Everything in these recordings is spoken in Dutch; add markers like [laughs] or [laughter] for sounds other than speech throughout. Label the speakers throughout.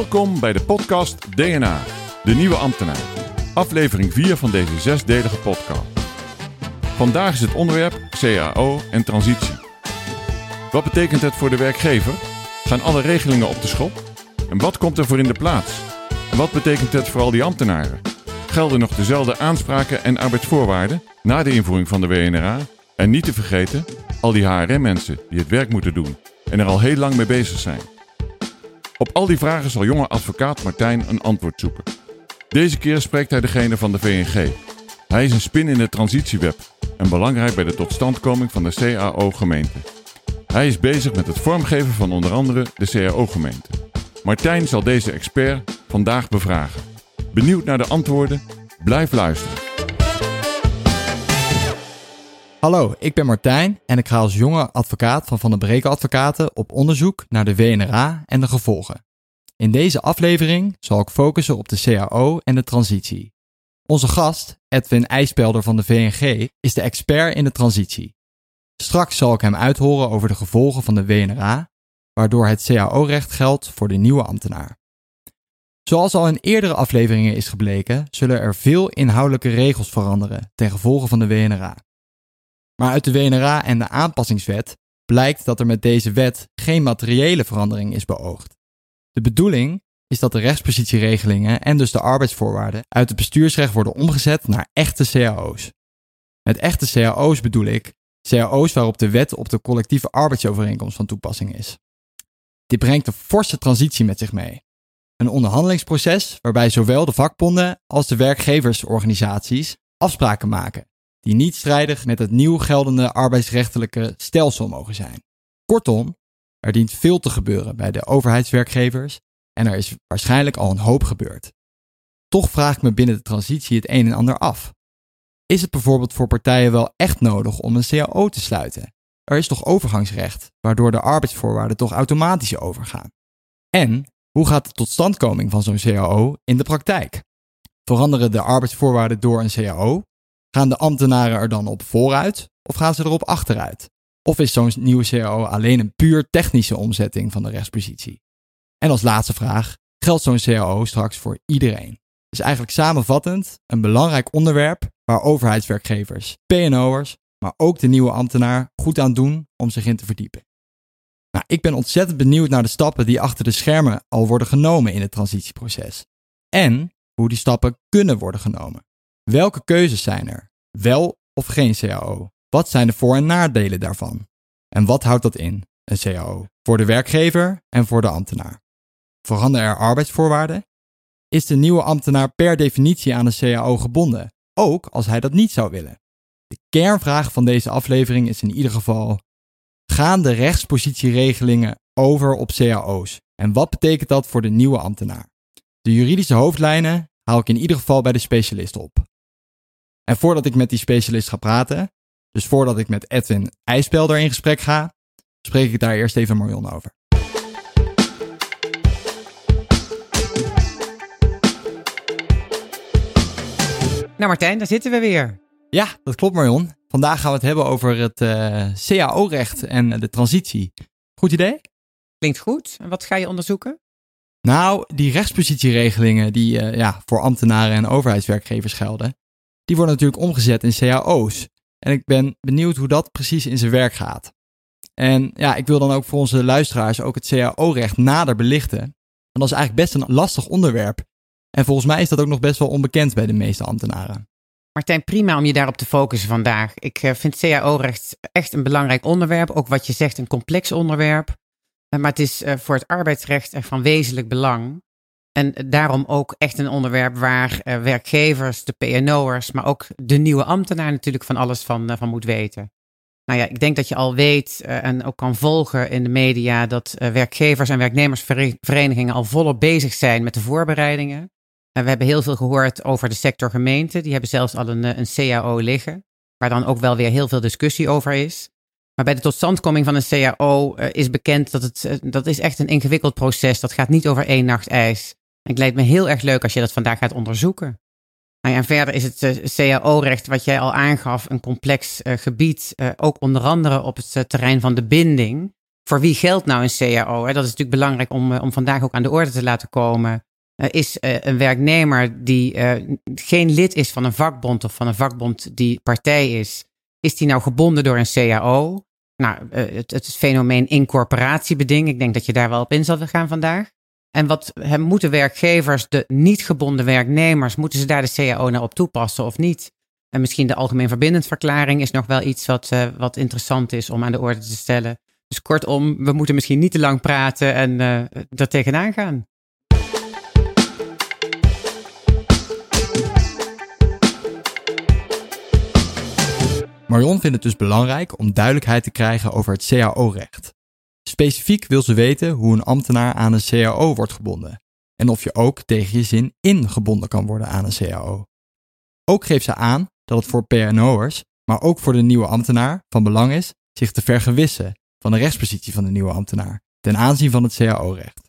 Speaker 1: Welkom bij de podcast DNA, de nieuwe ambtenaar. Aflevering 4 van deze zesdelige podcast. Vandaag is het onderwerp CAO en transitie. Wat betekent het voor de werkgever? Gaan alle regelingen op de schop? En wat komt er voor in de plaats? En wat betekent het voor al die ambtenaren? Gelden nog dezelfde aanspraken en arbeidsvoorwaarden na de invoering van de WNRA? En niet te vergeten, al die HRM-mensen die het werk moeten doen en er al heel lang mee bezig zijn. Op al die vragen zal jonge advocaat Martijn een antwoord zoeken. Deze keer spreekt hij degene van de VNG. Hij is een spin in de transitieweb en belangrijk bij de totstandkoming van de CAO-gemeente. Hij is bezig met het vormgeven van onder andere de CAO-gemeente. Martijn zal deze expert vandaag bevragen. Benieuwd naar de antwoorden? Blijf luisteren.
Speaker 2: Hallo, ik ben Martijn en ik ga als jonge advocaat van Van der Breken Advocaten op onderzoek naar de WNRA en de gevolgen. In deze aflevering zal ik focussen op de CAO en de transitie. Onze gast, Edwin IJspelder van de VNG, is de expert in de transitie. Straks zal ik hem uithoren over de gevolgen van de WNRA, waardoor het CAO-recht geldt voor de nieuwe ambtenaar. Zoals al in eerdere afleveringen is gebleken, zullen er veel inhoudelijke regels veranderen ten gevolge van de WNRA. Maar uit de WNRA en de aanpassingswet blijkt dat er met deze wet geen materiële verandering is beoogd. De bedoeling is dat de rechtspositieregelingen en dus de arbeidsvoorwaarden uit het bestuursrecht worden omgezet naar echte cao's. Met echte cao's bedoel ik cao's waarop de wet op de collectieve arbeidsovereenkomst van toepassing is. Dit brengt een forse transitie met zich mee. Een onderhandelingsproces waarbij zowel de vakbonden als de werkgeversorganisaties afspraken maken die niet strijdig met het nieuw geldende arbeidsrechtelijke stelsel mogen zijn. Kortom, er dient veel te gebeuren bij de overheidswerkgevers en er is waarschijnlijk al een hoop gebeurd. Toch vraag ik me binnen de transitie het een en ander af. Is het bijvoorbeeld voor partijen wel echt nodig om een CAO te sluiten? Er is toch overgangsrecht, waardoor de arbeidsvoorwaarden toch automatisch overgaan? En hoe gaat de totstandkoming van zo'n CAO in de praktijk? Veranderen de arbeidsvoorwaarden door een CAO Gaan de ambtenaren er dan op vooruit of gaan ze erop achteruit? Of is zo'n nieuwe CAO alleen een puur technische omzetting van de rechtspositie? En als laatste vraag, geldt zo'n CAO straks voor iedereen? Dus eigenlijk samenvattend een belangrijk onderwerp waar overheidswerkgevers, PNO'ers, maar ook de nieuwe ambtenaar goed aan doen om zich in te verdiepen. Nou, ik ben ontzettend benieuwd naar de stappen die achter de schermen al worden genomen in het transitieproces. En hoe die stappen kunnen worden genomen. Welke keuzes zijn er? Wel of geen CAO? Wat zijn de voor- en nadelen daarvan? En wat houdt dat in, een CAO? Voor de werkgever en voor de ambtenaar. Veranderen er arbeidsvoorwaarden? Is de nieuwe ambtenaar per definitie aan een CAO gebonden, ook als hij dat niet zou willen? De kernvraag van deze aflevering is in ieder geval: gaan de rechtspositieregelingen over op CAO's? En wat betekent dat voor de nieuwe ambtenaar? De juridische hoofdlijnen haal ik in ieder geval bij de specialist op. En voordat ik met die specialist ga praten, dus voordat ik met Edwin IJspelder in gesprek ga, spreek ik daar eerst even Marion over.
Speaker 3: Nou Martijn, daar zitten we weer.
Speaker 2: Ja, dat klopt Marion. Vandaag gaan we het hebben over het uh, CAO-recht en de transitie. Goed idee?
Speaker 3: Klinkt goed. En wat ga je onderzoeken?
Speaker 2: Nou, die rechtspositieregelingen die uh, ja, voor ambtenaren en overheidswerkgevers gelden, die worden natuurlijk omgezet in cao's. En ik ben benieuwd hoe dat precies in zijn werk gaat. En ja, ik wil dan ook voor onze luisteraars ook het CAO-recht nader belichten. Want dat is eigenlijk best een lastig onderwerp. En volgens mij is dat ook nog best wel onbekend bij de meeste ambtenaren.
Speaker 3: Martijn, prima om je daarop te focussen vandaag. Ik eh, vind CAO-recht echt een belangrijk onderwerp. Ook wat je zegt, een complex onderwerp. Eh, maar het is eh, voor het arbeidsrecht echt van wezenlijk belang. En daarom ook echt een onderwerp waar uh, werkgevers, de PNO'ers, maar ook de nieuwe ambtenaar natuurlijk van alles van, uh, van moet weten. Nou ja, ik denk dat je al weet uh, en ook kan volgen in de media dat werkgevers en werknemersverenigingen al volop bezig zijn met de voorbereidingen. En we hebben heel veel gehoord over de sector gemeente. Die hebben zelfs al een, een CAO liggen, waar dan ook wel weer heel veel discussie over is. Maar bij de totstandkoming van een CAO is bekend dat het dat is echt een ingewikkeld proces. Dat gaat niet over één nacht ijs. Het lijkt me heel erg leuk als je dat vandaag gaat onderzoeken. Nou ja, en verder is het uh, CAO-recht, wat jij al aangaf, een complex uh, gebied. Uh, ook onder andere op het terrein van de binding voor wie geldt nou een CAO? Dat is natuurlijk belangrijk om, om vandaag ook aan de orde te laten komen. is een werknemer die geen lid is van een vakbond of van een vakbond die partij is, is die nou gebonden door een CAO? Nou, het, het fenomeen incorporatiebeding. Ik denk dat je daar wel op in zal gaan vandaag. En wat moeten werkgevers, de niet gebonden werknemers, moeten ze daar de CAO nou op toepassen of niet? En misschien de algemeen verbindend verklaring is nog wel iets wat, uh, wat interessant is om aan de orde te stellen. Dus kortom, we moeten misschien niet te lang praten en uh, er tegenaan gaan.
Speaker 2: Marion vindt het dus belangrijk om duidelijkheid te krijgen over het CAO-recht. Specifiek wil ze weten hoe een ambtenaar aan een CAO wordt gebonden en of je ook tegen je zin ingebonden kan worden aan een CAO. Ook geeft ze aan dat het voor PNO'ers, maar ook voor de nieuwe ambtenaar van belang is zich te vergewissen van de rechtspositie van de nieuwe ambtenaar ten aanzien van het CAO-recht.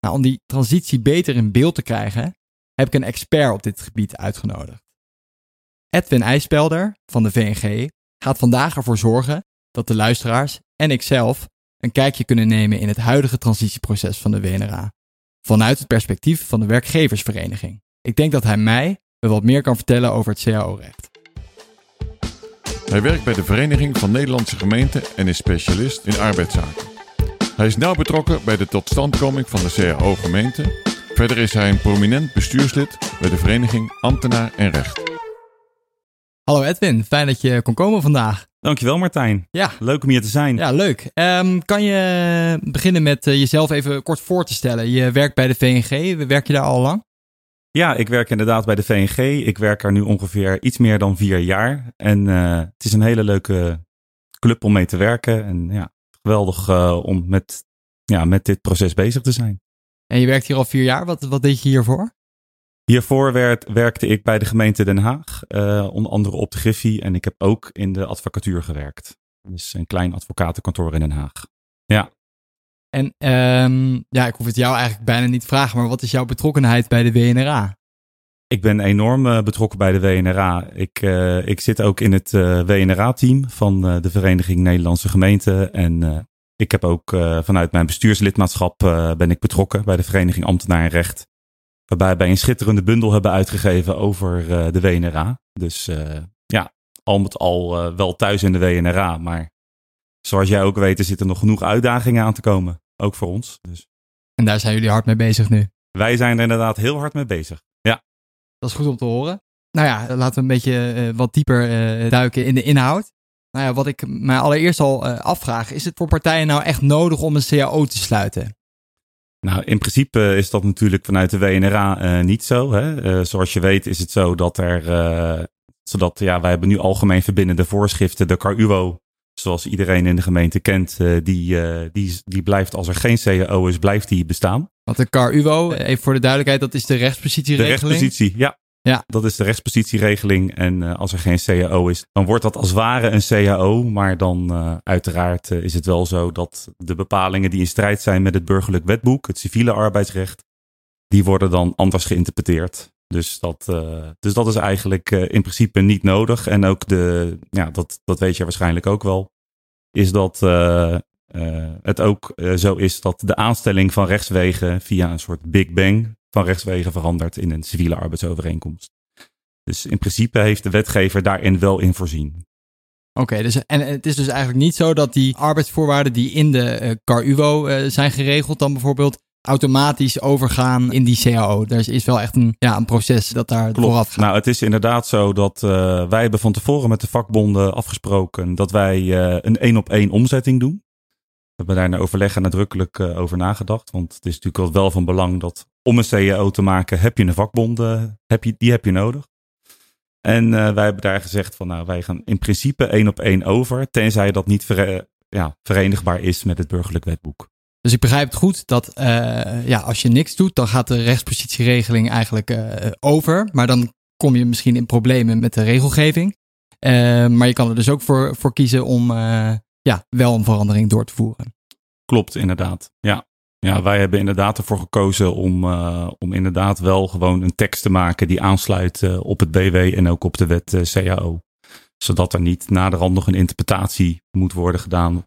Speaker 2: Nou, om die transitie beter in beeld te krijgen, heb ik een expert op dit gebied uitgenodigd. Edwin IJspelder van de VNG gaat vandaag ervoor zorgen dat de luisteraars en ikzelf een kijkje kunnen nemen in het huidige transitieproces van de WNRA. Vanuit het perspectief van de werkgeversvereniging. Ik denk dat hij mij wat meer kan vertellen over het CAO-recht.
Speaker 1: Hij werkt bij de Vereniging van Nederlandse Gemeenten en is specialist in arbeidszaken. Hij is nauw betrokken bij de totstandkoming van de CAO-gemeente. Verder is hij een prominent bestuurslid bij de Vereniging Ambtenaar en Recht.
Speaker 2: Hallo Edwin, fijn dat je kon komen vandaag.
Speaker 4: Dankjewel Martijn. Ja. Leuk om hier te zijn.
Speaker 2: Ja, leuk. Um, kan je beginnen met uh, jezelf even kort voor te stellen? Je werkt bij de VNG. Werk je daar al lang?
Speaker 4: Ja, ik werk inderdaad bij de VNG. Ik werk er nu ongeveer iets meer dan vier jaar. En uh, het is een hele leuke club om mee te werken. En ja, geweldig uh, om met, ja, met dit proces bezig te zijn.
Speaker 2: En je werkt hier al vier jaar. Wat, wat deed je hiervoor?
Speaker 4: Hiervoor werd, werkte ik bij de gemeente Den Haag, uh, onder andere op de Griffie. En ik heb ook in de advocatuur gewerkt. Dus een klein advocatenkantoor in Den Haag. Ja.
Speaker 2: En um, ja, ik hoef het jou eigenlijk bijna niet te vragen, maar wat is jouw betrokkenheid bij de WNRA?
Speaker 4: Ik ben enorm uh, betrokken bij de WNRA. Ik, uh, ik zit ook in het WNRA-team van de Vereniging Nederlandse Gemeenten. En ik heb ook vanuit mijn bestuurslidmaatschap ben ik betrokken bij de Vereniging Ambtenaar en Recht. Waarbij wij een schitterende bundel hebben uitgegeven over uh, de WNRA. Dus uh, ja, al met al uh, wel thuis in de WNRA. Maar zoals jij ook weet, er zitten nog genoeg uitdagingen aan te komen. Ook voor ons. Dus.
Speaker 2: En daar zijn jullie hard mee bezig nu?
Speaker 4: Wij zijn er inderdaad heel hard mee bezig. Ja.
Speaker 2: Dat is goed om te horen. Nou ja, laten we een beetje wat dieper duiken in de inhoud. Nou ja, wat ik mij allereerst al afvraag, is het voor partijen nou echt nodig om een CAO te sluiten?
Speaker 4: Nou, in principe is dat natuurlijk vanuit de WNRA uh, niet zo. Hè? Uh, zoals je weet is het zo dat er, uh, zodat ja, wij hebben nu algemeen verbindende voorschriften. De CARUO, zoals iedereen in de gemeente kent, die, die, die blijft als er geen CAO is, blijft die bestaan.
Speaker 2: Want de CARUO, even voor de duidelijkheid, dat is de rechtspositieregeling?
Speaker 4: De rechtspositie, ja. Ja. Dat is de rechtspositieregeling. En uh, als er geen CAO is, dan wordt dat als ware een CAO. Maar dan uh, uiteraard uh, is het wel zo dat de bepalingen die in strijd zijn met het burgerlijk wetboek, het civiele arbeidsrecht, die worden dan anders geïnterpreteerd. Dus dat, dus dat is eigenlijk in principe niet nodig. En ook de, ja, dat, dat weet je waarschijnlijk ook wel, is dat het ook zo is dat de aanstelling van rechtswegen via een soort Big Bang van rechtswegen verandert in een civiele arbeidsovereenkomst. Dus in principe heeft de wetgever daarin wel in voorzien.
Speaker 2: Oké, dus, en het is dus eigenlijk niet zo dat die arbeidsvoorwaarden die in de uh, CAR-UWO uh, zijn geregeld, dan bijvoorbeeld automatisch overgaan in die CAO. Er is wel echt een, ja, een proces dat daar
Speaker 4: Klopt.
Speaker 2: vooraf gaat.
Speaker 4: Nou, het is inderdaad zo dat uh, wij hebben van tevoren met de vakbonden afgesproken dat wij een één op één omzetting doen. Hebben daar naar overleggen nadrukkelijk over nagedacht. Want het is natuurlijk wel van belang dat om een CAO te maken heb je een vakbond, uh, heb je, die heb je nodig. En uh, wij hebben daar gezegd van nou, wij gaan in principe één op één over, tenzij dat niet ver, ja, verenigbaar is met het burgerlijk wetboek.
Speaker 2: Dus ik begrijp het goed dat ja, als je niks doet, dan gaat de rechtspositieregeling eigenlijk over. Maar dan kom je misschien in problemen met de regelgeving. maar je kan er dus ook voor, voor kiezen om ja, wel een verandering door te voeren.
Speaker 4: Klopt, inderdaad. Ja. Ja, wij hebben inderdaad ervoor gekozen om, uh, om inderdaad wel gewoon een tekst te maken die aansluit uh, op het BW en ook op de wet uh, CAO. Zodat er niet naderhand nog een interpretatie moet worden gedaan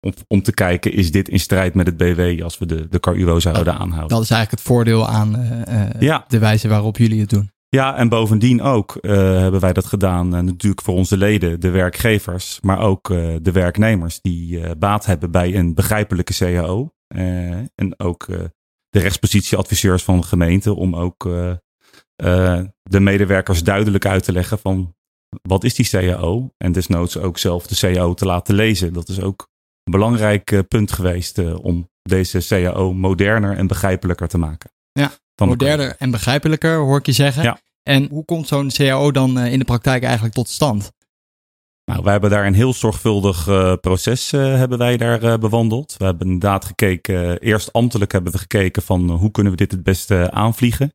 Speaker 4: om, om te kijken, is dit in strijd met het BW als we de, de CARUO zouden aanhouden.
Speaker 2: Dat is eigenlijk het voordeel aan ja. de wijze waarop jullie het doen.
Speaker 4: Ja, en bovendien ook uh, hebben wij dat gedaan. Uh, natuurlijk voor onze leden, de werkgevers, maar ook uh, de werknemers die baat hebben bij een begrijpelijke CAO. en ook de rechtspositieadviseurs van de gemeente om ook de medewerkers duidelijk uit te leggen van wat is die CAO? En desnoods ook zelf de CAO te laten lezen. Dat is ook een belangrijk punt geweest om deze CAO moderner en begrijpelijker te maken.
Speaker 2: Ja, moderner en begrijpelijker, hoor ik je zeggen. Ja. En hoe komt zo'n CAO dan in de praktijk eigenlijk tot stand?
Speaker 4: Nou, wij hebben daar een heel zorgvuldig uh, proces uh, hebben wij daar uh, bewandeld. We hebben inderdaad gekeken, eerst ambtelijk hebben we gekeken van hoe kunnen we dit het beste aanvliegen.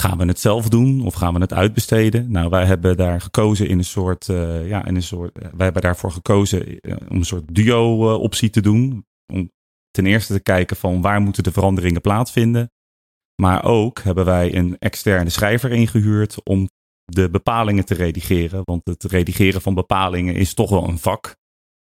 Speaker 4: Gaan we het zelf doen of gaan we het uitbesteden? Nou, wij hebben daar gekozen in een soort, ja, in een soort, wij hebben daarvoor gekozen om een soort duo-optie te doen. Om ten eerste te kijken van waar moeten de veranderingen plaatsvinden. Maar ook hebben wij een externe schrijver ingehuurd om de bepalingen te redigeren. Want het redigeren van bepalingen is toch wel een vak.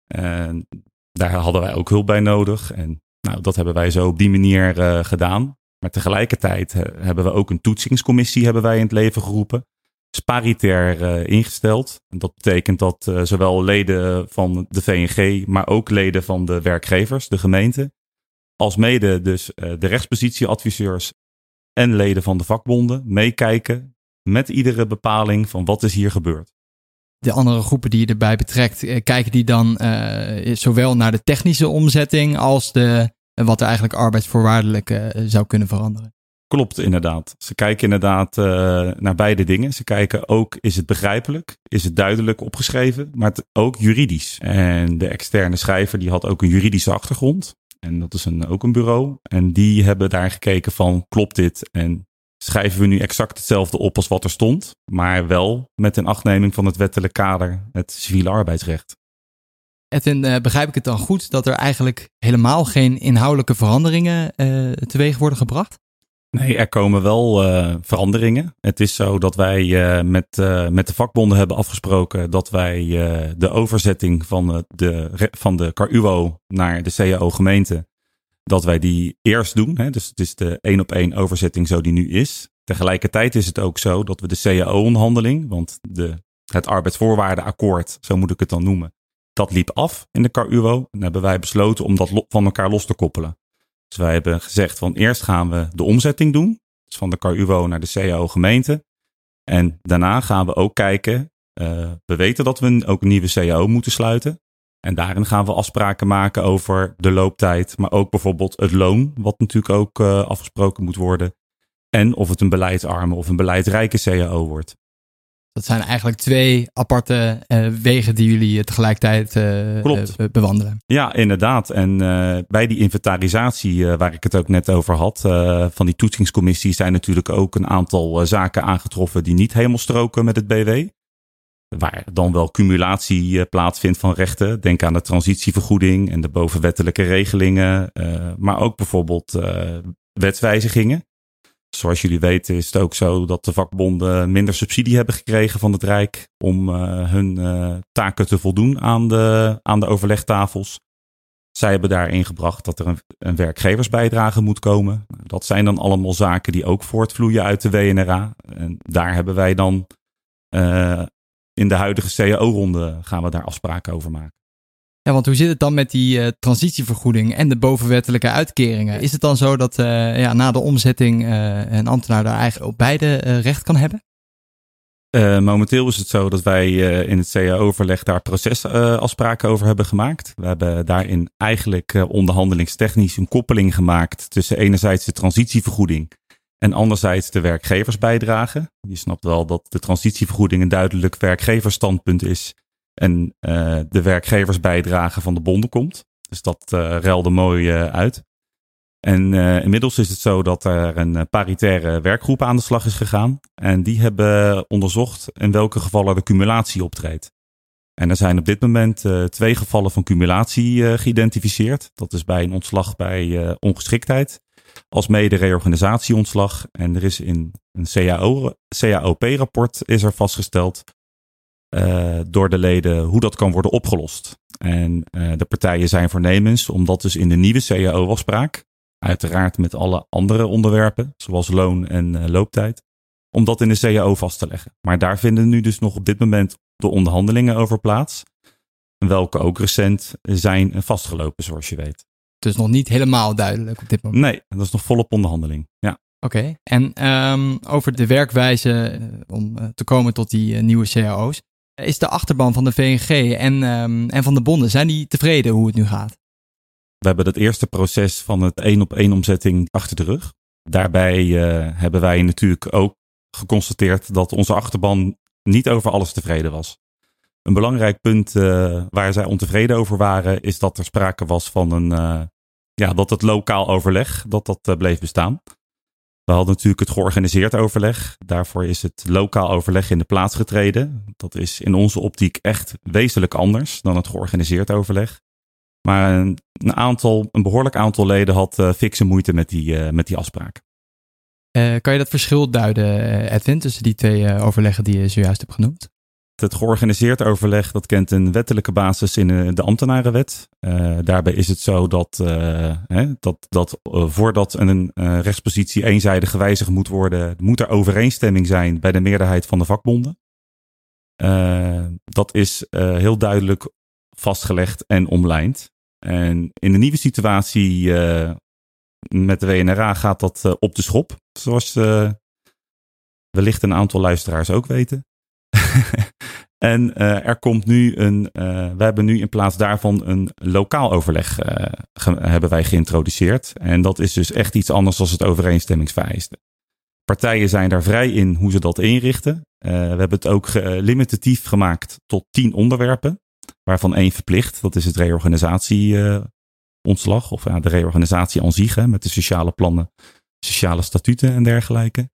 Speaker 4: En daar hadden wij ook hulp bij nodig. En nou, dat hebben wij zo op die manier uh, gedaan. Maar tegelijkertijd uh, hebben we ook een toetsingscommissie hebben wij in het leven geroepen. Sparitair uh, ingesteld. En dat betekent dat zowel leden van de VNG, maar ook leden van de werkgevers, de gemeente, als mede dus de rechtspositieadviseurs en leden van de vakbonden meekijken met iedere bepaling van wat is hier gebeurd.
Speaker 2: De andere groepen die je erbij betrekt, eh, kijken die dan uh, zowel naar de technische omzetting als de, wat er eigenlijk arbeidsvoorwaardelijk uh, zou kunnen veranderen?
Speaker 4: Klopt, inderdaad. Ze kijken inderdaad uh, naar beide dingen. Ze kijken ook, is het begrijpelijk? Is het duidelijk opgeschreven? Maar het, ook juridisch. En de externe schrijver die had ook een juridische achtergrond. En dat is een, ook een bureau. En die hebben daar gekeken van, klopt dit? En schrijven we nu exact hetzelfde op als wat er stond, maar wel met een achtneming van het wettelijk kader, het civiele arbeidsrecht.
Speaker 2: Edwin, uh, begrijp ik het dan goed dat er eigenlijk helemaal geen inhoudelijke veranderingen uh, teweeg worden gebracht?
Speaker 4: Nee, er komen wel uh, veranderingen. Het is zo dat wij met, met de vakbonden hebben afgesproken dat wij de overzetting van de, van de CARUO naar de CAO gemeente dat wij die eerst doen. Hè? Dus het is de één op één overzetting zo die nu is. Tegelijkertijd is het ook zo dat we de CAO-onderhandeling, want de, het arbeidsvoorwaardenakkoord, zo moet ik het dan noemen, dat liep af in de CARUO. En hebben wij besloten om dat van elkaar los te koppelen. Dus wij hebben gezegd van eerst gaan we de omzetting doen. Dus van de CARUO naar de CAO gemeente. En daarna gaan we ook kijken. Uh, we weten dat we ook een nieuwe CAO moeten sluiten. En daarin gaan we afspraken maken over de looptijd, maar ook bijvoorbeeld het loon, wat natuurlijk ook uh, afgesproken moet worden. En of het een beleidsarme of een beleidsrijke CAO wordt.
Speaker 2: Dat zijn eigenlijk twee aparte uh, wegen die jullie tegelijkertijd uh, bewandelen.
Speaker 4: Ja, inderdaad. En bij die inventarisatie, waar ik het ook net over had, van die toetsingscommissie, zijn natuurlijk ook een aantal zaken aangetroffen die niet helemaal stroken met het BW waar dan wel cumulatie plaatsvindt van rechten. Denk aan de transitievergoeding en de bovenwettelijke regelingen, maar ook bijvoorbeeld wetswijzigingen. Zoals jullie weten is het ook zo dat de vakbonden minder subsidie hebben gekregen van het Rijk om hun taken te voldoen aan de, aan de overlegtafels. Zij hebben daarin gebracht dat er een, werkgeversbijdrage moet komen. Dat zijn dan allemaal zaken die ook voortvloeien uit de WNRA. En daar hebben wij dan in de huidige CAO-ronde gaan we daar afspraken over maken.
Speaker 2: Ja, want hoe zit het dan met die uh, transitievergoeding en de bovenwettelijke uitkeringen? Is het dan zo dat uh, ja, na de omzetting uh, een ambtenaar daar eigenlijk op beide recht kan hebben?
Speaker 4: momenteel is het zo dat wij in het CAO-overleg daar procesafspraken over hebben gemaakt. We hebben daarin eigenlijk onderhandelingstechnisch een koppeling gemaakt tussen enerzijds de transitievergoeding en anderzijds de werkgeversbijdrage. Je snapt wel dat de transitievergoeding een duidelijk werkgeversstandpunt is. En uh, de werkgeversbijdrage van de bonden komt. Dus dat uh, ruilde mooi uh, uit. En inmiddels is het zo dat er een paritaire werkgroep aan de slag is gegaan. En die hebben onderzocht in welke gevallen de cumulatie optreedt. En er zijn op dit moment twee gevallen van cumulatie geïdentificeerd. Dat is bij een ontslag bij ongeschiktheid als mede reorganisatieontslag. En er is in een CAO, CAOP-rapport is er vastgesteld door de leden hoe dat kan worden opgelost. En de partijen zijn voornemens om dat dus in de nieuwe CAO-afspraak, uiteraard met alle andere onderwerpen, zoals loon en looptijd, om dat in de CAO vast te leggen. Maar daar vinden nu dus nog op dit moment de onderhandelingen over plaats. Welke ook recent zijn vastgelopen, zoals je weet.
Speaker 2: Dus nog niet helemaal duidelijk op dit moment.
Speaker 4: Nee, dat is nog volop onderhandeling. Ja.
Speaker 2: Oké, en um, over de werkwijze eh, om uh, te komen tot die uh, nieuwe cao's. Is de achterban van de VNG en, um, en van de bonden, zijn die tevreden hoe het nu gaat?
Speaker 4: We hebben het eerste proces van het één op één omzetting achter de rug. Daarbij hebben wij natuurlijk ook geconstateerd dat onze achterban niet over alles tevreden was. Een belangrijk punt uh, waar zij ontevreden over waren, is dat er sprake was van een, uh, ja, dat het lokaal overleg, dat dat bleef bestaan. We hadden natuurlijk het georganiseerd overleg. Daarvoor is het lokaal overleg in de plaats getreden. Dat is in onze optiek echt wezenlijk anders dan het georganiseerd overleg. Maar een, aantal, een behoorlijk aantal leden had fikse moeite met die, met die afspraak.
Speaker 2: kan je dat verschil duiden, Edwin, tussen die twee overleggen die je zojuist hebt genoemd?
Speaker 4: Het georganiseerd overleg dat kent een wettelijke basis in eh, de ambtenarenwet. Uh, daarbij is het zo dat, uh, hè, dat, dat voordat een rechtspositie eenzijdig gewijzigd moet worden, moet er overeenstemming zijn bij de meerderheid van de vakbonden. dat is heel duidelijk vastgelegd en omlijnd. En in de nieuwe situatie met de WNRA gaat dat op de schop, zoals wellicht een aantal luisteraars ook weten. [laughs] en uh, er komt nu een, uh, we hebben nu in plaats daarvan een lokaal overleg uh, hebben wij geïntroduceerd. En dat is dus echt iets anders dan het overeenstemmingsvereiste. Partijen zijn daar vrij in hoe ze dat inrichten. we hebben het ook limitatief gemaakt tot tien onderwerpen, waarvan één verplicht. Dat is het reorganisatieontslag of de reorganisatie aan zich, met de sociale plannen, sociale statuten en dergelijke.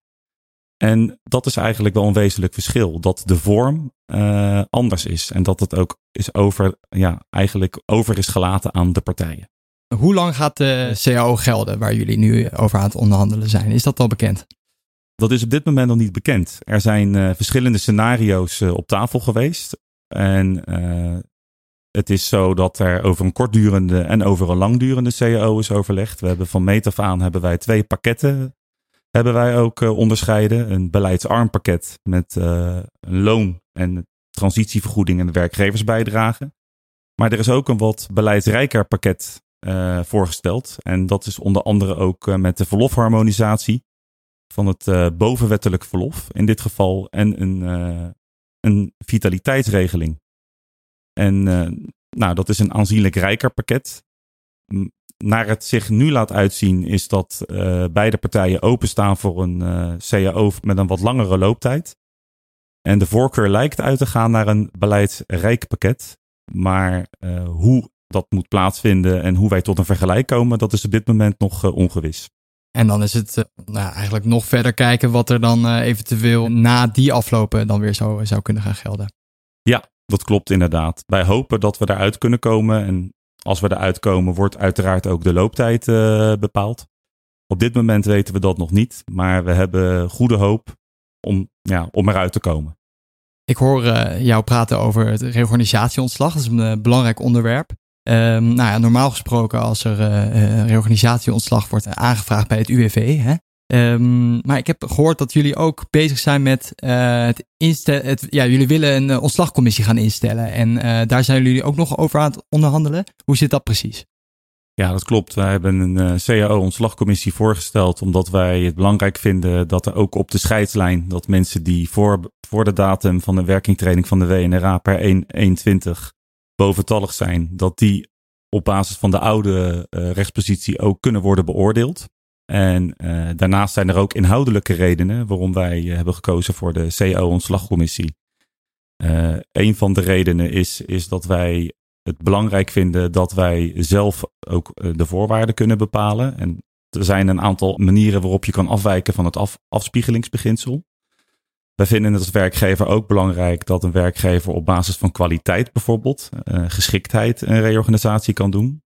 Speaker 4: En dat is eigenlijk wel een wezenlijk verschil. Dat de vorm uh, anders is. En dat het ook is over, ja, eigenlijk over is gelaten aan de partijen.
Speaker 2: Hoe lang gaat de CAO gelden waar jullie nu over aan het onderhandelen zijn? Is dat al bekend?
Speaker 4: Dat is op dit moment nog niet bekend. Er zijn uh, verschillende scenario's uh, op tafel geweest. En het is zo dat er over een kortdurende en over een langdurende CAO is overlegd. We hebben van meet af aan hebben wij twee pakketten hebben wij ook uh, onderscheiden. Een beleidsarm pakket met uh, een loon en transitievergoeding en de werkgeversbijdrage. Maar er is ook een wat beleidsrijker pakket uh, voorgesteld. En dat is onder andere ook met de verlofharmonisatie van het bovenwettelijk verlof in dit geval. En een, een vitaliteitsregeling. En nou, dat is een aanzienlijk rijker pakket naar het zich nu laat uitzien, is dat uh, beide partijen openstaan voor een uh, CAO met een wat langere looptijd. En de voorkeur lijkt uit te gaan naar een beleidsrijk pakket. Maar uh, hoe dat moet plaatsvinden en hoe wij tot een vergelijk komen, dat is op dit moment nog ongewis.
Speaker 2: En dan is het nou, eigenlijk nog verder kijken wat er dan eventueel na die aflopen dan weer zou, zou kunnen gaan gelden.
Speaker 4: Ja, dat klopt inderdaad. Wij hopen dat we daaruit kunnen komen. En als we eruit komen, wordt uiteraard ook de looptijd uh, bepaald. Op dit moment weten we dat nog niet, maar we hebben goede hoop om, ja, om eruit te komen.
Speaker 2: Ik hoor uh, jou praten over het reorganisatieontslag. Dat is een uh, belangrijk onderwerp. Um, nou ja, normaal gesproken, als er reorganisatieontslag wordt aangevraagd bij het UWV, hè, Um, maar ik heb gehoord dat jullie ook bezig zijn met uh, het ja, jullie willen een uh, ontslagcommissie gaan instellen. En uh, daar zijn jullie ook nog over aan het onderhandelen. Hoe zit dat precies?
Speaker 4: Ja, dat klopt. Wij hebben een CAO-ontslagcommissie voorgesteld. Omdat wij het belangrijk vinden dat er ook op de scheidslijn. dat mensen die voor, voor de datum van de werkingtraining van de WNRA per 1.21 boventallig zijn. dat die op basis van de oude rechtspositie ook kunnen worden beoordeeld. En uh, daarnaast zijn er ook inhoudelijke redenen waarom wij uh, hebben gekozen voor de CAO-ontslagcommissie. Uh, een van de redenen is, is dat wij het belangrijk vinden dat wij zelf ook de voorwaarden kunnen bepalen. En er zijn een aantal manieren waarop je kan afwijken van het af, afspiegelingsbeginsel. Wij vinden het als werkgever ook belangrijk dat een werkgever op basis van kwaliteit bijvoorbeeld, geschiktheid een reorganisatie kan doen.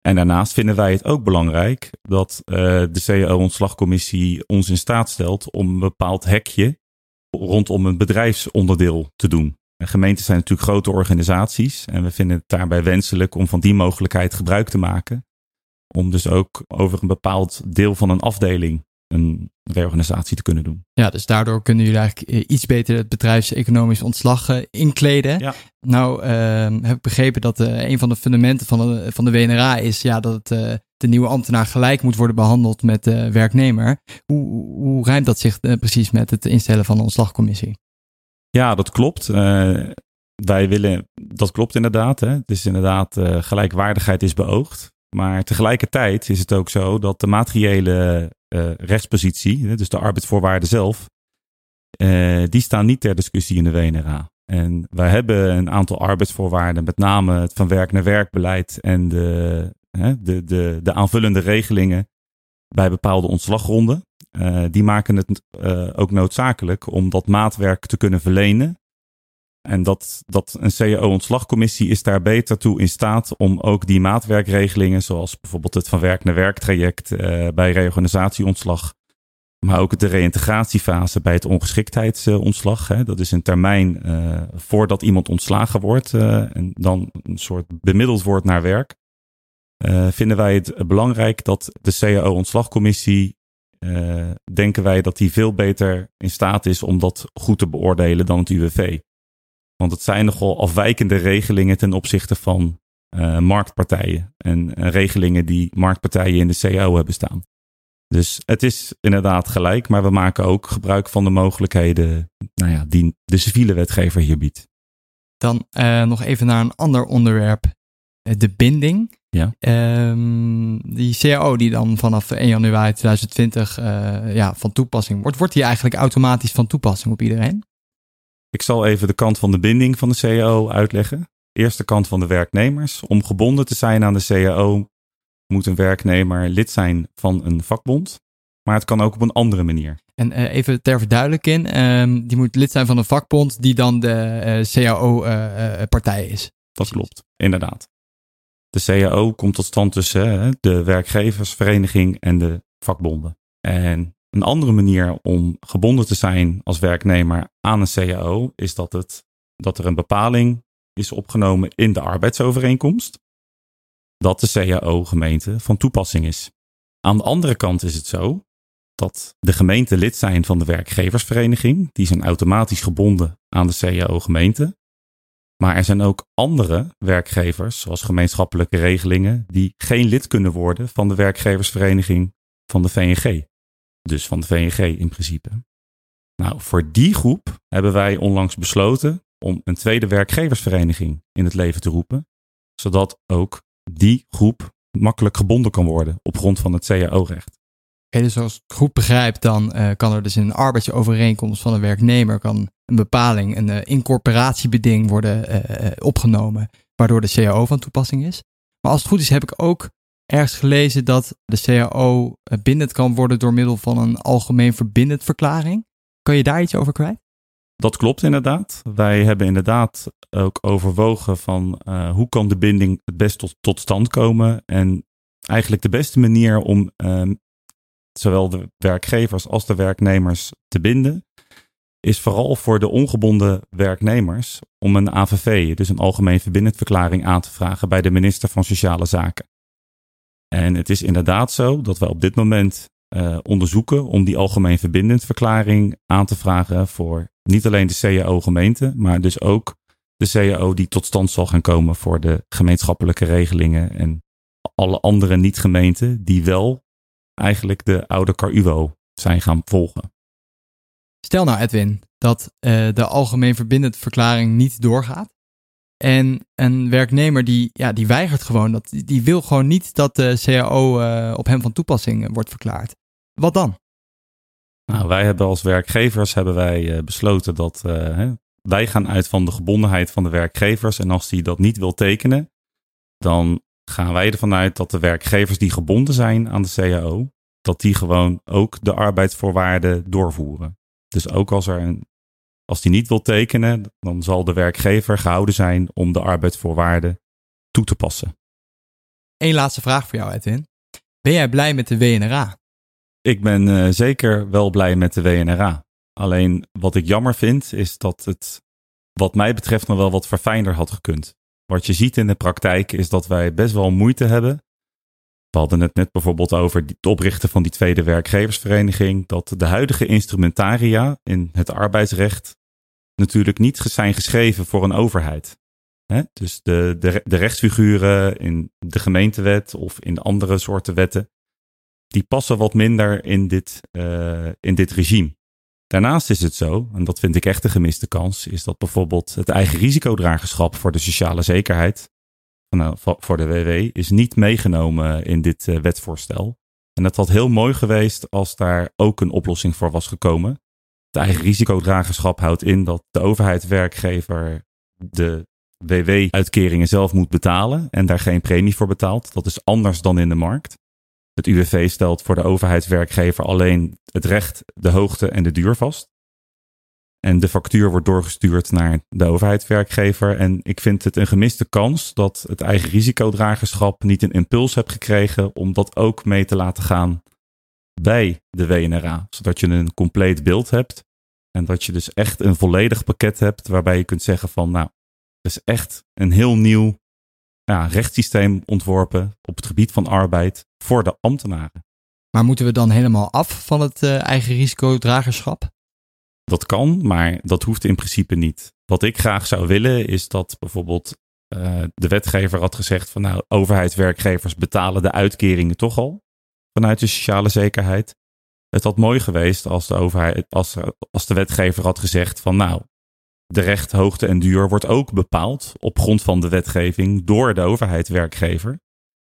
Speaker 4: En daarnaast vinden wij het ook belangrijk dat uh, de CAO-ontslagcommissie ons in staat stelt om een bepaald hekje rondom een bedrijfsonderdeel te doen. gemeenten zijn natuurlijk grote organisaties en we vinden het daarbij wenselijk om van die mogelijkheid gebruik te maken. Om dus ook over een bepaald deel van een afdeling een reorganisatie te kunnen doen.
Speaker 2: Ja, dus daardoor kunnen jullie eigenlijk eh, iets beter het bedrijfseconomisch ontslag eh, inkleden.
Speaker 4: Ja.
Speaker 2: Nou, uh, heb ik begrepen dat uh, een van de fundamenten van de, van de WNRA is ja, dat de nieuwe ambtenaar gelijk moet worden behandeld met de werknemer. Hoe, hoe rijmt dat zich precies met het instellen van een ontslagcommissie?
Speaker 4: Ja, dat klopt. wij willen, dat klopt inderdaad. Hè. Het is inderdaad, gelijkwaardigheid is beoogd. Maar tegelijkertijd is het ook zo dat de materiële rechtspositie, dus de arbeidsvoorwaarden zelf, uh, die staan niet ter discussie in de WNRA. En wij hebben een aantal arbeidsvoorwaarden, met name het van werk naar werk beleid en de, de, de, de aanvullende regelingen bij bepaalde ontslaggronden. Uh, die maken het ook noodzakelijk om dat maatwerk te kunnen verlenen en dat, dat een CAO-ontslagcommissie is daar beter toe in staat om ook die maatwerkregelingen, zoals bijvoorbeeld het van werk naar werk traject uh, bij reorganisatieontslag, maar ook de reïntegratiefase bij het ongeschiktheidsontslag. Dat is een termijn uh, voordat iemand ontslagen wordt uh, en dan een soort bemiddeld wordt naar werk. vinden wij het belangrijk dat de CAO-ontslagcommissie denken wij dat die veel beter in staat is om dat goed te beoordelen dan het UWV. Want het zijn nogal afwijkende regelingen ten opzichte van uh, marktpartijen. En uh, regelingen die marktpartijen in de CAO hebben staan. Dus het is inderdaad gelijk, maar we maken ook gebruik van de mogelijkheden nou ja, die de civiele wetgever hier biedt.
Speaker 2: Dan uh, nog even naar een ander onderwerp, de binding.
Speaker 4: Ja.
Speaker 2: Um, die CAO die dan vanaf 1 januari 2020 ja, van toepassing wordt, wordt die eigenlijk automatisch van toepassing op iedereen?
Speaker 4: Ik zal even de kant van de binding van de CAO uitleggen. Eerste kant van de werknemers. Om gebonden te zijn aan de CAO moet een werknemer lid zijn van een vakbond. Maar het kan ook op een andere manier.
Speaker 2: En uh, even ter verduidelijking, um, die moet lid zijn van een vakbond die dan de uh, CAO-partij uh, is.
Speaker 4: Dat klopt, inderdaad. De CAO komt tot stand tussen de werkgeversvereniging en de vakbonden. En een andere manier om gebonden te zijn als werknemer aan een CAO is dat, het, dat er een bepaling is opgenomen in de arbeidsovereenkomst dat de CAO-gemeente van toepassing is. Aan de andere kant is het zo dat de gemeente lid zijn van de werkgeversvereniging, die zijn automatisch gebonden aan de CAO-gemeente. Maar er zijn ook andere werkgevers, zoals gemeenschappelijke regelingen, die geen lid kunnen worden van de werkgeversvereniging van de VNG dus van de VNG in principe. Nou, voor die groep hebben wij onlangs besloten om een tweede werkgeversvereniging in het leven te roepen, zodat ook die groep makkelijk gebonden kan worden op grond van het CAO-recht.
Speaker 2: Okay, dus als ik goed begrijp, dan uh, kan er dus in een arbeidsovereenkomst van een werknemer kan een bepaling, een uh, incorporatiebeding worden uh, opgenomen, waardoor de CAO van toepassing is. Maar als het goed is, heb ik ook ergens gelezen dat de CAO eh, bindend kan worden door middel van een algemeen verbindend verklaring. Kan je daar iets over kwijt?
Speaker 4: Dat klopt inderdaad. Wij hebben inderdaad ook overwogen van uh, hoe kan de binding het best tot, stand komen. En eigenlijk de beste manier om uh, zowel de werkgevers als de werknemers te binden, is vooral voor de ongebonden werknemers om een AVV, dus een algemeen verbindend verklaring, aan te vragen bij de minister van Sociale Zaken. En het is inderdaad zo dat we op dit moment uh, onderzoeken om die algemeen verbindend verklaring aan te vragen voor niet alleen de CAO-gemeente, maar dus ook de CAO die tot stand zal gaan komen voor de gemeenschappelijke regelingen en alle andere niet-gemeenten die wel eigenlijk de oude CARUO zijn gaan volgen.
Speaker 2: Stel nou, Edwin, dat uh, de algemeen verbindend verklaring niet doorgaat. En een werknemer die, ja, die weigert gewoon, dat, die wil gewoon niet dat de CAO uh, op hem van toepassing wordt verklaard. Wat dan?
Speaker 4: Nou, wij hebben als werkgevers hebben wij uh, besloten dat hè, wij gaan uit van de gebondenheid van de werkgevers. En als die dat niet wil tekenen, dan gaan wij ervan uit dat de werkgevers die gebonden zijn aan de CAO, dat die gewoon ook de arbeidsvoorwaarden doorvoeren. Dus ook als er een als die niet wil tekenen, dan zal de werkgever gehouden zijn om de arbeidsvoorwaarden toe te passen.
Speaker 2: Eén laatste vraag voor jou, Edwin. Ben jij blij met de WNRA?
Speaker 4: Ik ben uh, zeker wel blij met de WNRA. Alleen wat ik jammer vind, is dat het wat mij betreft nog wel wat verfijnder had gekund. Wat je ziet in de praktijk is dat wij best wel moeite hebben. We hadden het net bijvoorbeeld over het oprichten van die tweede werkgeversvereniging. Dat de huidige instrumentaria in het arbeidsrecht natuurlijk niet zijn geschreven voor een overheid. Dus de, de, de rechtsfiguren in de gemeentewet of in andere soorten wetten, die passen wat minder in dit, uh, in dit regime. Daarnaast is het zo, en dat vind ik echt een gemiste kans, is dat bijvoorbeeld het eigen risicodragerschap voor de sociale zekerheid, nou, voor de WW, is niet meegenomen in dit uh, wetsvoorstel. En het had heel mooi geweest als daar ook een oplossing voor was gekomen. Het eigen risicodragerschap houdt in dat de overheid werkgever de WW-uitkeringen zelf moet betalen en daar geen premie voor betaalt. Dat is anders dan in de markt. Het UWV stelt voor de overheidswerkgever alleen het recht, de hoogte en de duur vast. En de factuur wordt doorgestuurd naar de overheidswerkgever. En ik vind het een gemiste kans dat het eigen risicodragerschap niet een impuls hebt gekregen om dat ook mee te laten gaan bij de WNRA. Zodat je een compleet beeld hebt. En dat je dus echt een volledig pakket hebt waarbij je kunt zeggen van nou, er is echt een heel nieuw ja, rechtssysteem ontworpen op het gebied van arbeid voor de ambtenaren.
Speaker 2: Maar moeten we dan helemaal af van het uh, eigen risicodragerschap?
Speaker 4: Dat kan, maar dat hoeft in principe niet. Wat ik graag zou willen is dat bijvoorbeeld uh, de wetgever had gezegd van nou, overheidswerkgevers betalen de uitkeringen toch al vanuit de sociale zekerheid. Het had mooi geweest als de overheid, als, als de wetgever had gezegd van nou, de recht, hoogte en duur wordt ook bepaald op grond van de wetgeving door de overheidswerkgever.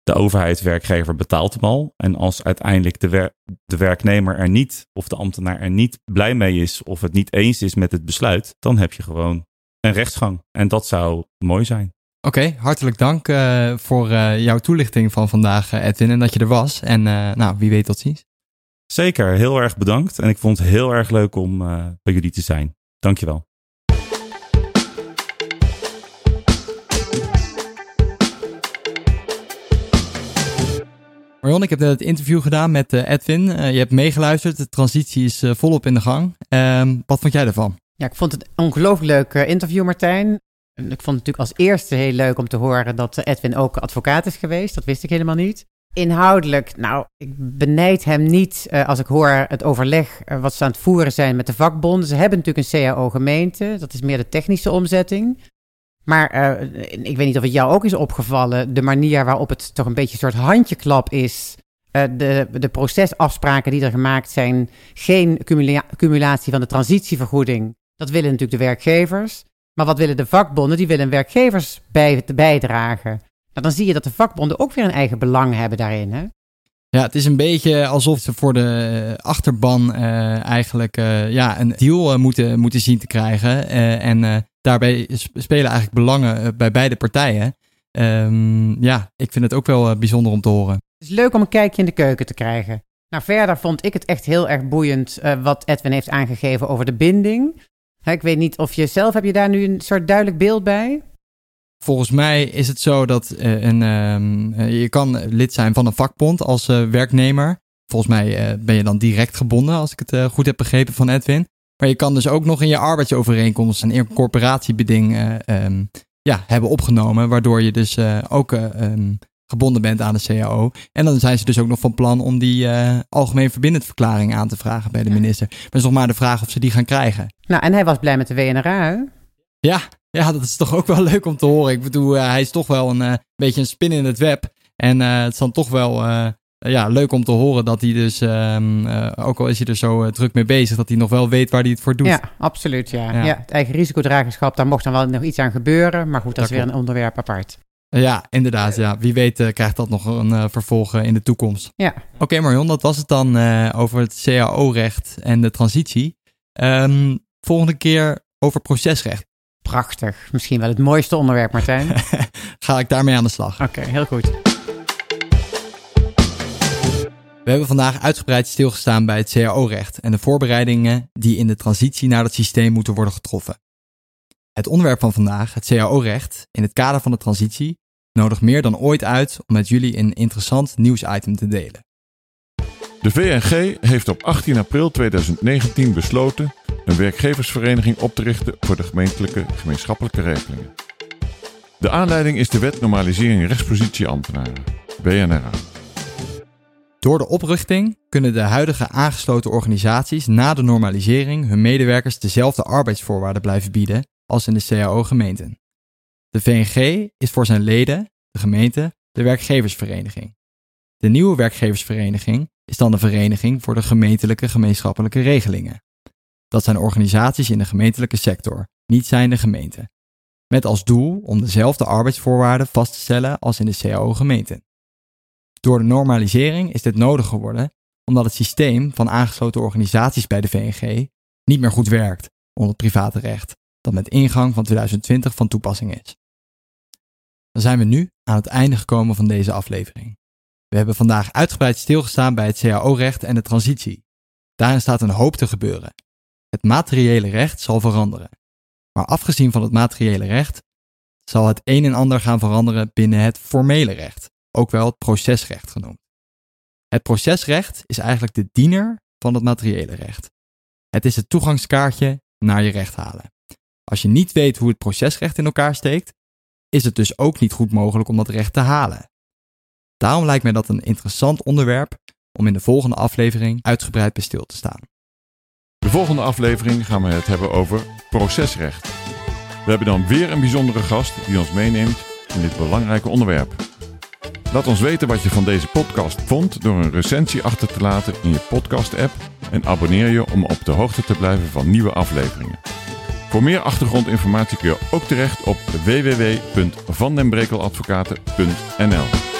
Speaker 4: De overheidswerkgever betaalt hem al. En als uiteindelijk de, de werknemer er niet of de ambtenaar er niet blij mee is of het niet eens is met het besluit, dan heb je gewoon een rechtsgang. En dat zou mooi zijn.
Speaker 2: Oké, hartelijk dank uh, voor uh, jouw toelichting van vandaag, uh, Edwin, en dat je er was. En nou, wie weet tot ziens.
Speaker 4: Zeker, heel erg bedankt. En ik vond het heel erg leuk om bij jullie te zijn. Dankjewel.
Speaker 2: Marion, ik heb net het interview gedaan met Edwin. Je hebt meegeluisterd. De transitie is volop in de gang. Ehm, wat vond jij ervan?
Speaker 3: Ja, ik vond het een ongelooflijk leuk interview, Martijn. En ik vond het natuurlijk als eerste heel leuk om te horen dat Edwin ook advocaat is geweest. Dat wist ik helemaal niet. Inhoudelijk, nou, ik benijd hem niet als ik hoor het overleg wat ze aan het voeren zijn met de vakbonden. Ze hebben natuurlijk een CAO-gemeente. Dat is meer de technische omzetting. Maar ik weet niet of het jou ook is opgevallen, de manier waarop het toch een beetje een soort handjeklap is. De, de procesafspraken die er gemaakt zijn, geen cumula cumulatie van de transitievergoeding. Dat willen natuurlijk de werkgevers. Maar wat willen de vakbonden? Die willen werkgevers bij, bijdragen. Nou, dan zie je dat de vakbonden ook weer een eigen belang hebben daarin. Hè?
Speaker 2: Ja, het is een beetje alsof ze voor de achterban uh, eigenlijk uh, ja, een deal moeten, moeten zien te krijgen. en daarbij spelen eigenlijk belangen eh, bij beide partijen. Um, ja, ik vind het ook wel eh, bijzonder om te horen.
Speaker 3: Het is leuk om een kijkje in de keuken te krijgen. Nou, verder vond ik het echt heel erg boeiend wat Edwin heeft aangegeven over de binding. Ik weet niet of je zelf, heb je daar nu een soort duidelijk beeld bij?
Speaker 2: Volgens mij is het zo dat uh, een, uh, je kan lid zijn van een vakbond als werknemer. Volgens mij ben je dan direct gebonden, als ik het goed heb begrepen van Edwin. Maar je kan dus ook nog in je arbeidsovereenkomst een incorporatiebeding uh, um, ja, hebben opgenomen. Waardoor je dus ook um, gebonden bent aan de CAO. En dan zijn ze dus ook nog van plan om die uh, algemeen verbindend verklaring aan te vragen bij de minister. Maar het is nog maar de vraag of ze die gaan krijgen.
Speaker 3: Nou, en hij was blij met de WNRA, hè?
Speaker 2: Ja, ja, dat is toch ook wel [laughs] leuk om te horen. Ik bedoel, hij is toch wel een beetje een spin in het web. En het is dan toch wel eh, ja, leuk om te horen dat hij dus, um, uh, ook al is hij er zo uh, druk mee bezig, dat hij nog wel weet waar hij het voor doet.
Speaker 3: Ja, absoluut. Ja. ja. ja het eigen risicodragerschap, daar mocht dan wel nog iets aan gebeuren. Maar goed, dat, dat is weer een onderwerp apart.
Speaker 2: Ja, inderdaad. Ja. Wie weet krijgt dat nog een vervolg in de toekomst.
Speaker 3: Ja.
Speaker 2: Oké okay, Marion, dat was het dan over het CAO-recht en de transitie. Um, volgende keer over procesrecht.
Speaker 3: Prachtig. Misschien wel het mooiste onderwerp, Martijn. [laughs]
Speaker 2: Ga ik daarmee aan de slag.
Speaker 3: Oké, okay, heel goed.
Speaker 2: We hebben vandaag uitgebreid stilgestaan bij het CAO-recht en de voorbereidingen die in de transitie naar dat systeem moeten worden getroffen. Het onderwerp van vandaag, het CAO-recht, in het kader van de transitie, nodigt meer dan ooit uit om met jullie een interessant nieuwsitem te delen.
Speaker 1: De VNG heeft op 18 april 2019 besloten een werkgeversvereniging op te richten voor de gemeentelijke gemeenschappelijke regelingen. De aanleiding is de Wet Normalisering Rechtspositieambtenaren, BNRA.
Speaker 2: Door de oprichting kunnen de huidige aangesloten organisaties na de normalisering hun medewerkers dezelfde arbeidsvoorwaarden blijven bieden als in de CAO-gemeenten. De VNG is voor zijn leden, de gemeente, de werkgeversvereniging. De nieuwe werkgeversvereniging is dan de Vereniging voor de Gemeentelijke Gemeenschappelijke Regelingen. Dat zijn organisaties in de gemeentelijke sector, niet zijn de gemeenten. Met als doel om dezelfde arbeidsvoorwaarden vast te stellen als in de CAO-gemeenten. Door de normalisering is dit nodig geworden omdat het systeem van aangesloten organisaties bij de VNG niet meer goed werkt onder het private recht, dat met ingang van 2020 van toepassing is. Dan zijn we nu aan het einde gekomen van deze aflevering. We hebben vandaag uitgebreid stilgestaan bij het CAO-recht en de transitie. Daarin staat een hoop te gebeuren. Het materiële recht zal veranderen. Maar afgezien van het materiële recht zal het een en ander gaan veranderen binnen het formele recht, ook wel het procesrecht genoemd. Het procesrecht is eigenlijk de diener van het materiële recht. Het is het toegangskaartje naar je recht halen. Als je niet weet hoe het procesrecht in elkaar steekt, is het dus ook niet goed mogelijk om dat recht te halen. Daarom lijkt mij dat een interessant onderwerp om in de volgende aflevering uitgebreid bij stil te staan.
Speaker 1: De volgende aflevering gaan we het hebben over procesrecht. We hebben dan weer een bijzondere gast die ons meeneemt in dit belangrijke onderwerp. Laat ons weten wat je van deze podcast vond door een recensie achter te laten in je podcast-app en abonneer je om op de hoogte te blijven van nieuwe afleveringen. Voor meer achtergrondinformatie kun je ook terecht op www.vandenbrekeladvocaten.nl.